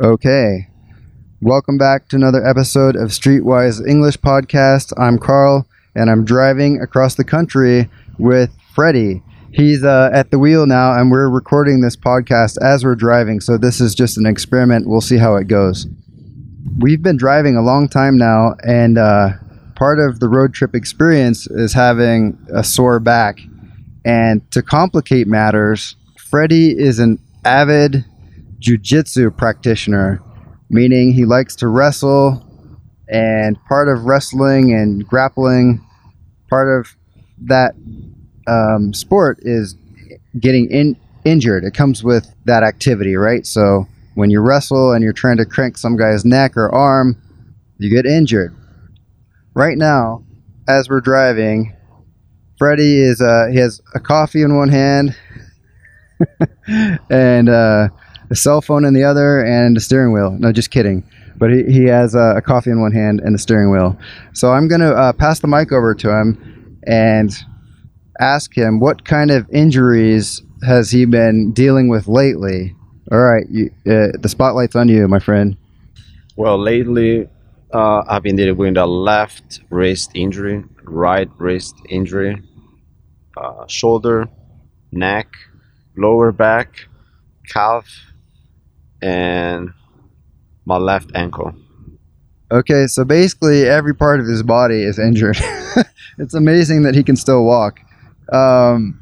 Okay. Welcome back to another episode of Streetwise English Podcast. I'm Carl, and I'm driving across the country with Freddie. He's uh, at the wheel now, and we're recording this podcast as we're driving. So this is just an experiment. We'll see how it goes. We've been driving a long time now, and uh, part of the road trip experience is having a sore back. And to complicate matters, Freddie is an avid jujitsu practitioner, meaning he likes to wrestle, and part of wrestling and grappling, part of that um, sport is getting in, injured. It comes with that activity, right? So when you wrestle and you're trying to crank some guy's neck or arm, you get injured. Right now, as we're driving, Freddie is uh, he has a coffee in one hand and uh, a cell phone in the other and a steering wheel. No, just kidding. But he, he has a coffee in one hand and a steering wheel. So I'm going to uh, pass the mic over to him and ask him what kind of injuries has he been dealing with lately. All right, you, uh, the spotlight's on you, my friend. Well, lately uh, I've been dealing with a left wrist injury, right wrist injury, uh, shoulder, neck, lower back, calf, and my left ankle. Okay, so basically every part of his body is injured. it's amazing that he can still walk. Um,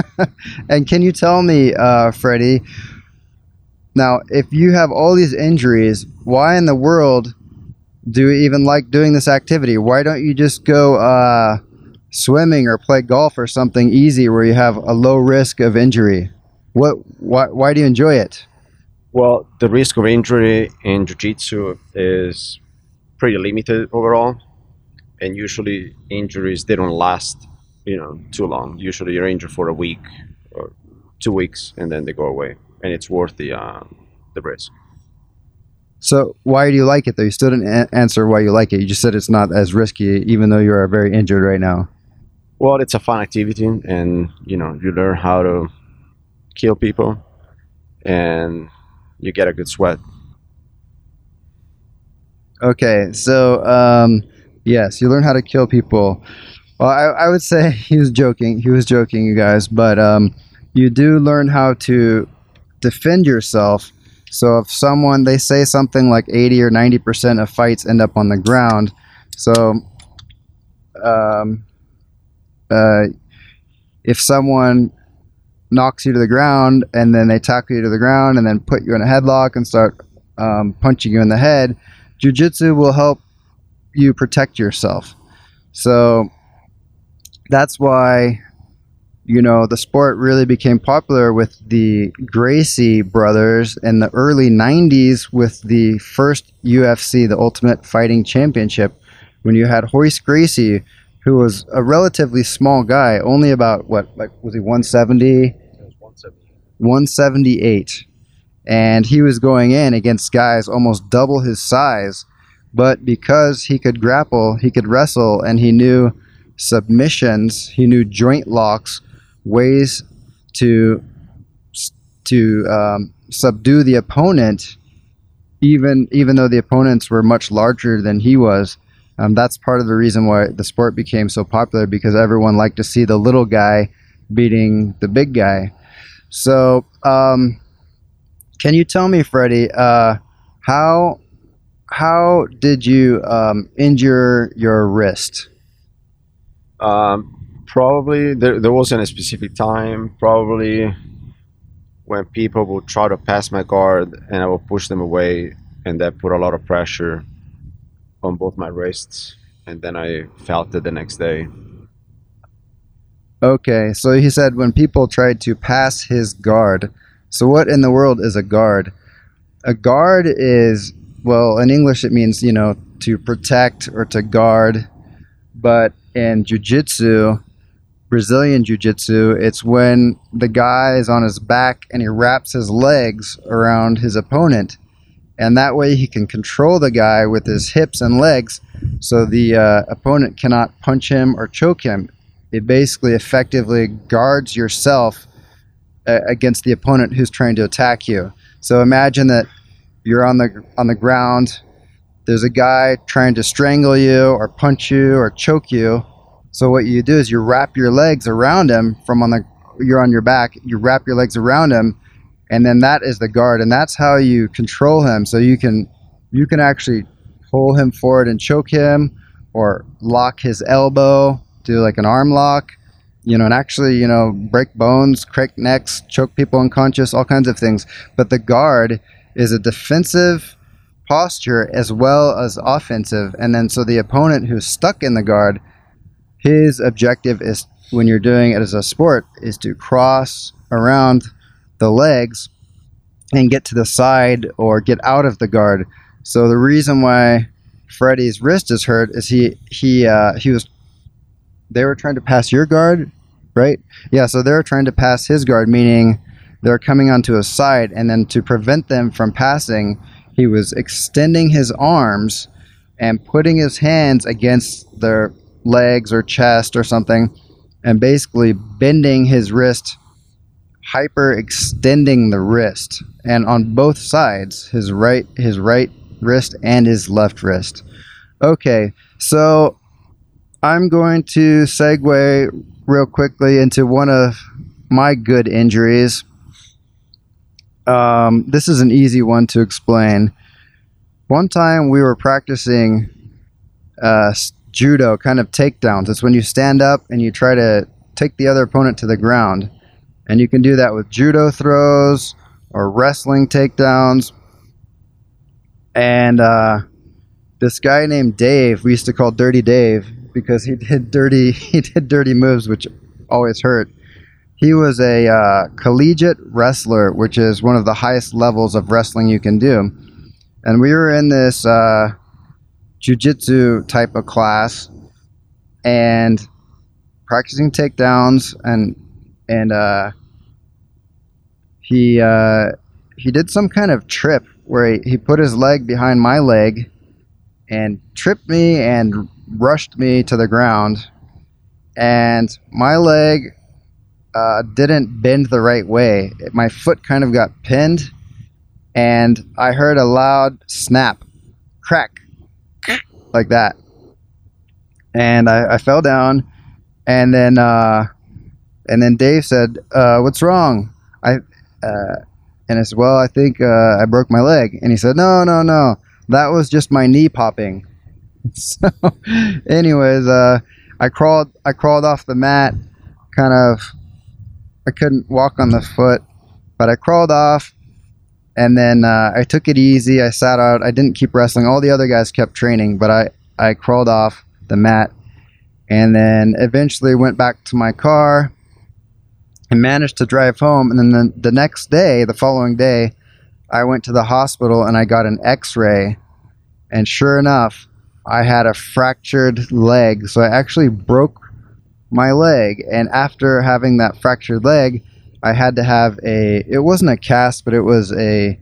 and can you tell me, uh, Freddie? Now, if you have all these injuries, why in the world do you even like doing this activity? Why don't you just go uh, swimming or play golf or something easy where you have a low risk of injury? What? Why? Why do you enjoy it? Well, the risk of injury in jiu-jitsu is pretty limited overall, and usually injuries they don't last, you know, too long. Usually you're injured for a week or two weeks, and then they go away, and it's worth the uh, the risk. So why do you like it though? You still didn't a- answer why you like it. You just said it's not as risky, even though you are very injured right now. Well, it's a fun activity, and you know you learn how to kill people, and you get a good sweat. Okay, so um, yes, you learn how to kill people. Well, I, I would say he was joking. He was joking, you guys, but um, you do learn how to defend yourself. So if someone they say something like 80 or 90 percent of fights end up on the ground, so um, uh, if someone knocks you to the ground and then they tackle you to the ground and then put you in a headlock and start um, punching you in the head, jujitsu will help you protect yourself. So that's why you know the sport really became popular with the Gracie brothers in the early 90s with the first UFC, the Ultimate Fighting Championship, when you had Royce Gracie, who was a relatively small guy, only about what, like was he 170? 178. And he was going in against guys almost double his size. But because he could grapple, he could wrestle, and he knew submissions, he knew joint locks, ways to to um, subdue the opponent, even even though the opponents were much larger than he was. Um, that's part of the reason why the sport became so popular because everyone liked to see the little guy beating the big guy. So, um, can you tell me, Freddie, uh, how how did you um, injure your wrist? Um, probably there, there wasn't a specific time. Probably when people would try to pass my guard and I would push them away, and that put a lot of pressure on both my wrists. And then I felt it the next day. Okay, so he said when people tried to pass his guard. So, what in the world is a guard? A guard is, well, in English it means, you know, to protect or to guard. But in Jiu Jitsu, Brazilian Jiu Jitsu, it's when the guy is on his back and he wraps his legs around his opponent. And that way he can control the guy with his hips and legs so the uh, opponent cannot punch him or choke him it basically effectively guards yourself uh, against the opponent who's trying to attack you. So imagine that you're on the on the ground. There's a guy trying to strangle you or punch you or choke you. So what you do is you wrap your legs around him from on the you're on your back. You wrap your legs around him, and then that is the guard, and that's how you control him. So you can you can actually pull him forward and choke him, or lock his elbow, do like an arm lock, you know, and actually you know break bones, crack necks, choke people unconscious, all kinds of things. But the guard is a defensive posture as well as offensive, and then so the opponent who's stuck in the guard, his objective is when you're doing it as a sport is to cross around the legs and get to the side or get out of the guard. So the reason why Freddie's wrist is hurt is he he uh, he was they were trying to pass your guard, right? Yeah, so they're trying to pass his guard, meaning they're coming onto his side, and then to prevent them from passing, he was extending his arms and putting his hands against their legs or chest or something, and basically bending his wrist, hyper extending the wrist, and on both sides, his right his right wrist and his left wrist. Okay, so I'm going to segue real quickly into one of my good injuries. Um, this is an easy one to explain. One time we were practicing uh, judo kind of takedowns. It's when you stand up and you try to take the other opponent to the ground. And you can do that with judo throws or wrestling takedowns. And uh, this guy named Dave, we used to call Dirty Dave because he did dirty he did dirty moves, which always hurt. He was a uh, collegiate wrestler, which is one of the highest levels of wrestling you can do. And we were in this uh, jujitsu type of class and practicing takedowns and and uh, he uh, he did some kind of trip where he, he put his leg behind my leg and tripped me and rushed me to the ground and my leg uh, didn't bend the right way my foot kind of got pinned and i heard a loud snap crack like that and i, I fell down and then uh, and then dave said uh, what's wrong i uh, and I said, "Well, I think uh, I broke my leg." And he said, "No, no, no, that was just my knee popping." so, anyways, uh, I crawled. I crawled off the mat. Kind of, I couldn't walk on the foot, but I crawled off, and then uh, I took it easy. I sat out. I didn't keep wrestling. All the other guys kept training, but I I crawled off the mat, and then eventually went back to my car and managed to drive home. And then the, the next day, the following day, I went to the hospital and I got an x ray. And sure enough, I had a fractured leg. So I actually broke my leg. And after having that fractured leg, I had to have a, it wasn't a cast, but it was a,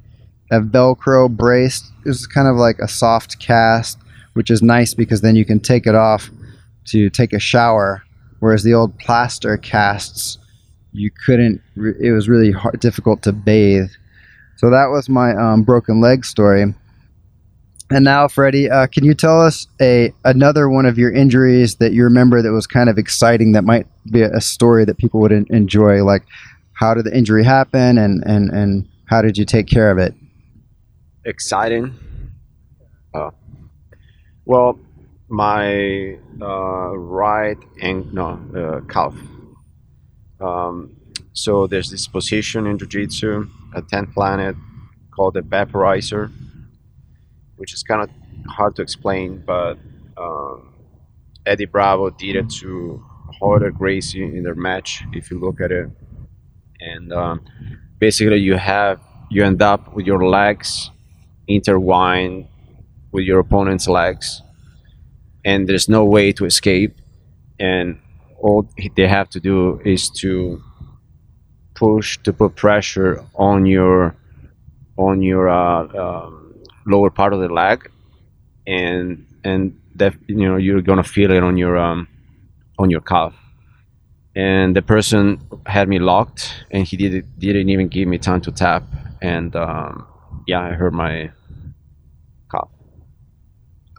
a Velcro brace. It was kind of like a soft cast, which is nice because then you can take it off to take a shower. Whereas the old plaster casts, you couldn't it was really hard, difficult to bathe so that was my um, broken leg story and now freddie uh, can you tell us a another one of your injuries that you remember that was kind of exciting that might be a story that people would enjoy? Like how did the injury happen and and and how did you take care of it? Exciting? Oh. Well my uh, right and no uh, calf. Um, so there's this position in Jiu-Jitsu, a 10th planet called the vaporizer, which is kind of hard to explain, but um, Eddie Bravo did it to Royler Gracie in their match, if you look at it. And um, basically you have, you end up with your legs intertwined with your opponent's legs, and there's no way to escape. And all they have to do is to push to put pressure on your on your uh, um, lower part of the leg and and that you know you're gonna feel it on your um, on your calf and the person had me locked and he did, not didn't even give me time to tap and um, yeah i hurt my calf.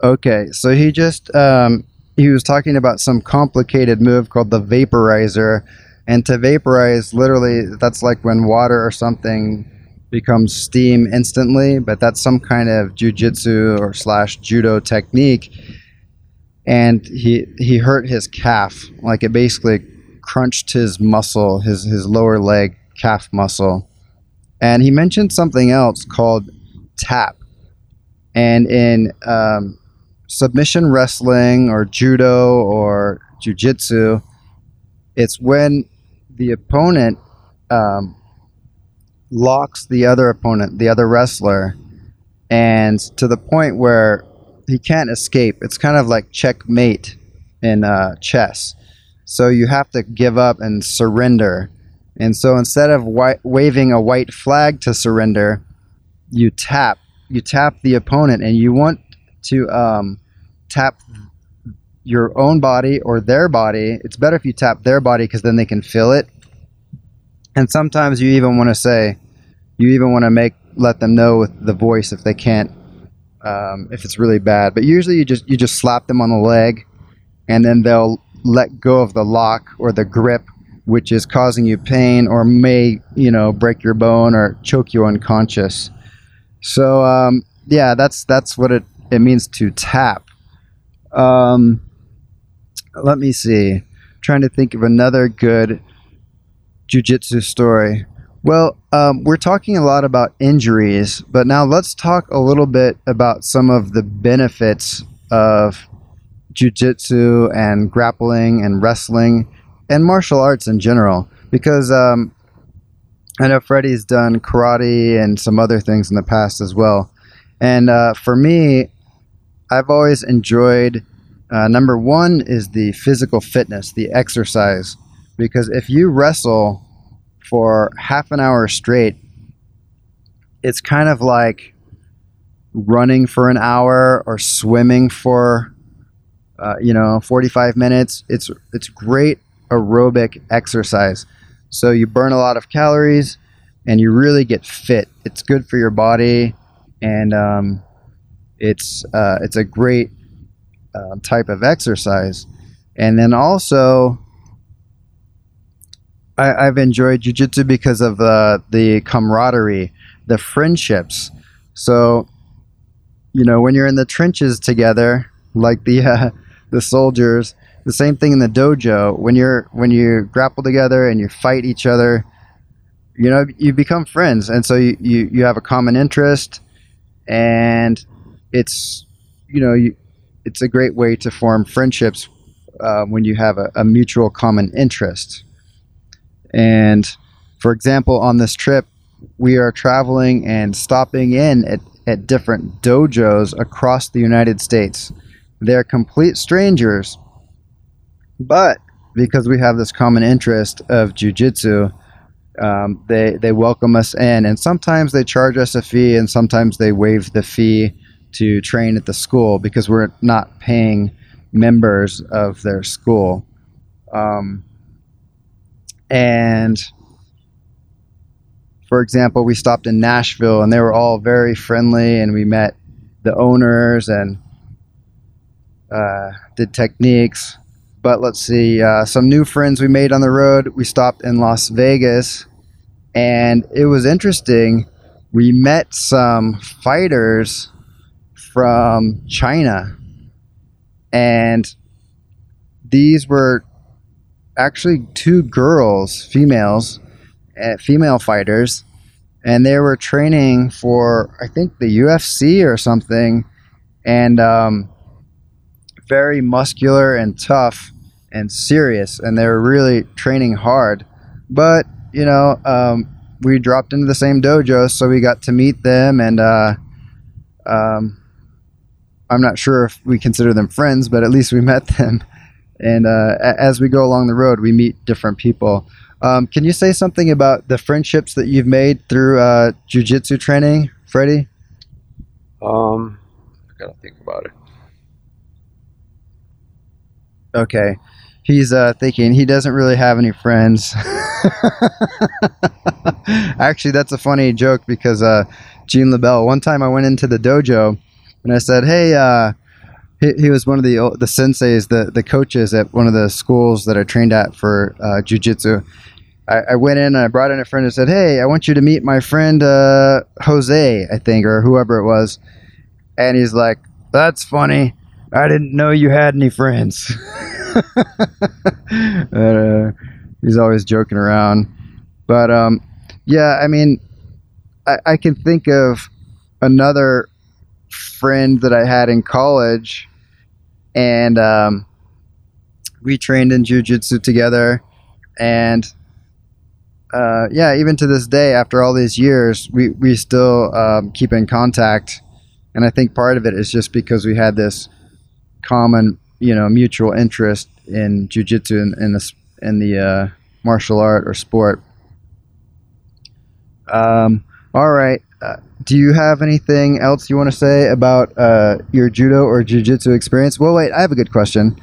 Okay, so he just um, he was talking about some complicated move called the vaporizer, and to vaporize, literally, that's like when water or something becomes steam instantly, but that's some kind of jujitsu or slash judo technique. And he he hurt his calf, like it basically crunched his muscle, his his lower leg calf muscle. And he mentioned something else called tap. And in um, submission wrestling or judo or jujitsu, it's when the opponent um, locks the other opponent, the other wrestler, and to the point where he can't escape. It's kind of like checkmate in uh, chess. So you have to give up and surrender. And so instead of wi- waving a white flag to surrender, you tap. You tap the opponent, and you want to um, tap your own body or their body. It's better if you tap their body because then they can feel it. And sometimes you even want to say, you even want to make let them know with the voice if they can't, um, if it's really bad. But usually you just you just slap them on the leg, and then they'll let go of the lock or the grip, which is causing you pain or may you know break your bone or choke you unconscious. So um, yeah, that's that's what it it means to tap. Um, let me see. trying to think of another good jujitsu story. Well, um, we're talking a lot about injuries, but now let's talk a little bit about some of the benefits of jujitsu and grappling and wrestling and martial arts in general. Because um, I know Freddie's done karate and some other things in the past as well. And uh, for me, I've always enjoyed uh, number one is the physical fitness, the exercise. Because if you wrestle for half an hour straight, it's kind of like running for an hour or swimming for, uh, you know, 45 minutes. It's it's great aerobic exercise. So you burn a lot of calories and you really get fit. It's good for your body and um, it's uh, it's a great uh, type of exercise. And then also, I, have enjoyed jujitsu because of uh, the camaraderie, the friendships. So, you know, when you're in the trenches together, like the uh, the soldiers, the same thing in the dojo. When you're when you grapple together and you fight each other, you know, you become friends, and so you you, you have a common interest, and it's you know you, it's a great way to form friendships uh, when you have a, a mutual common interest. And for example, on this trip, we are traveling and stopping in at, at different dojos across the United States. They're complete strangers, but because we have this common interest of jujitsu, um, they they welcome us in, and sometimes they charge us a fee, and sometimes they waive the fee to train at the school because we're not paying members of their school. Um, and for example, we stopped in Nashville and they were all very friendly, and we met the owners and uh, did techniques. But let's see, uh, some new friends we made on the road. We stopped in Las Vegas, and it was interesting. We met some fighters from China, and these were actually two girls, females, uh, female fighters, and they were training for I think the UFC or something, and um, very muscular and tough and serious, and they were really training hard. But you know, um, we dropped into the same dojo, so we got to meet them, and uh, um, I'm not sure if we consider them friends, but at least we met them and uh, as we go along the road, we meet different people. Um, can you say something about the friendships that you've made through uh, jujitsu training, Freddie? Um, I gotta think about it. Okay, he's uh, thinking he doesn't really have any friends. Actually, that's a funny joke because uh, Gene LeBell. One time I went into the dojo and I said, "Hey, uh, He, he was one of the the senseis, the the coaches at one of the schools that I trained at for uh, jujitsu. I, I went in and I brought in a friend and said, "Hey, I want you to meet my friend uh, Jose, I think, or whoever it was." And he's like, "That's funny. I didn't know you had any friends." uh, he's always joking around, but um, yeah, I mean, I, I can think of another friend that I had in college, and um, we trained in jujitsu together, and uh, yeah, even to this day, after all these years, we we still um, keep in contact, and I think part of it is just because we had this common, you know, mutual interest in jujitsu and in, in the in the uh, martial art or sport. Um, all right. Uh, do you have anything else you want to say about uh, your judo or jiu-jitsu experience? Well, wait, I have a good question.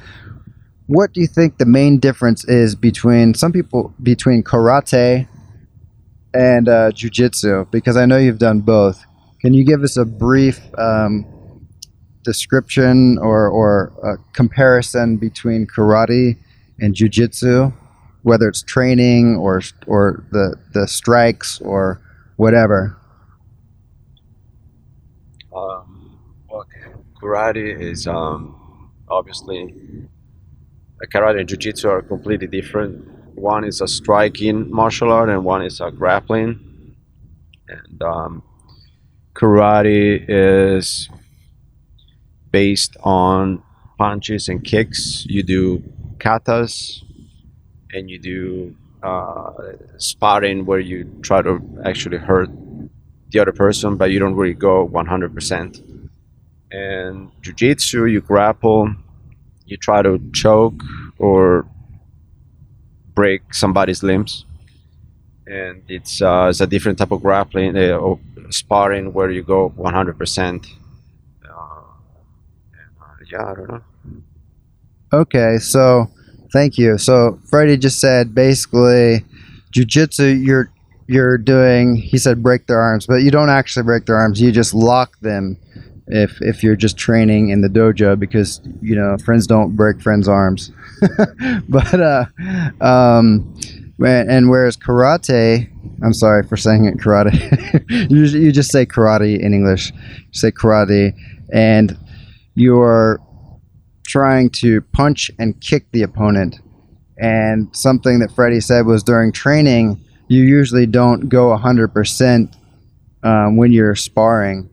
What do you think the main difference is between some people between karate and uh, jiu-jitsu? Because I know you've done both. Can you give us a brief um, description or, or a comparison between karate and jiu-jitsu, whether it's training or or the the strikes or whatever? Um, well, karate is um, obviously uh, karate and jiu-jitsu are completely different. One is a striking martial art, and one is a grappling. And um, karate is based on punches and kicks. You do katas, and you do uh, sparring, where you try to actually hurt the other person, but you don't really go 100%. And jiu-jitsu, you grapple, you try to choke or break somebody's limbs. And it's, uh, it's a different type of grappling, uh, or sparring where you go 100%. Uh, uh, yeah, I don't know. Okay, so thank you. So Freddie just said basically, jujitsu. You're you're doing. He said break their arms, but you don't actually break their arms. You just lock them. If if you're just training in the dojo, because you know friends don't break friends' arms. but uh, um, and whereas karate, I'm sorry for saying it karate. you you just say karate in English. You say karate, and you're trying to punch and kick the opponent. And something that Freddie said was during training, you usually don't go 100% um, when you're sparring.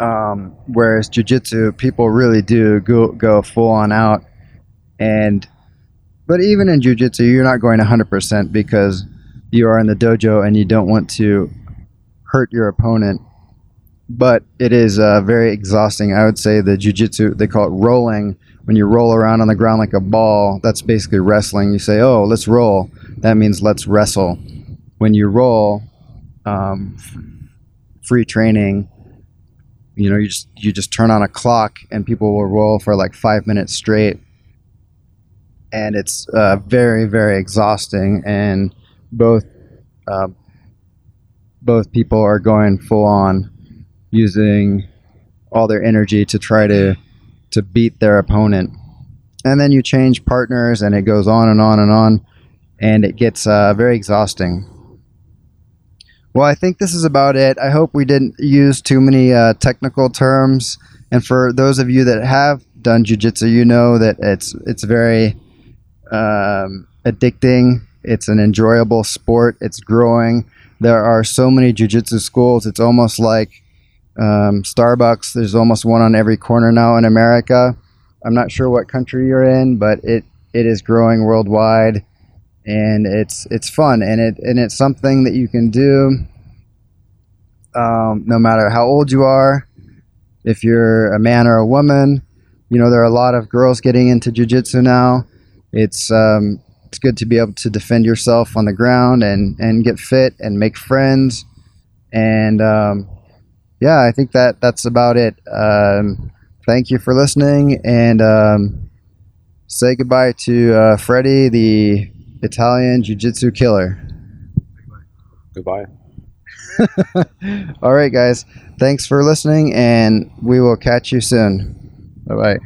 Um, whereas jiu-jitsu, people really do go, go full on out. And but even in jiu-jitsu, you're not going 100% because you are in the dojo and you don't want to hurt your opponent but it is uh, very exhausting. I would say the jujitsu, they call it rolling. When you roll around on the ground like a ball, that's basically wrestling. You say, oh, let's roll. That means let's wrestle. When you roll, um, free training, you know, you just you just turn on a clock and people will roll for like five minutes straight, and it's uh, very very exhausting. And both uh, both people are going full on using all their energy to try to to beat their opponent. And then you change partners, and it goes on and on and on, and it gets uh, very exhausting. Well, I think this is about it. I hope we didn't use too many uh, technical terms. And for those of you that have done jujitsu, you know that it's it's very um, addicting. It's an enjoyable sport. It's growing. There are so many jujitsu schools. It's almost like um, Starbucks, there's almost one on every corner now in America. I'm not sure what country you're in, but it, it is growing worldwide, and it's it's fun, and it and it's something that you can do um, no matter how old you are. If you're a man or a woman, you know there are a lot of girls getting into jujitsu now. It's um, it's good to be able to defend yourself on the ground and and get fit and make friends, and um, yeah, I think that that's about it. Um, thank you for listening, and um, say goodbye to uh, Freddie, the Italian Jiu-Jitsu killer. Goodbye. All right, guys. Thanks for listening, and we will catch you soon. Bye bye.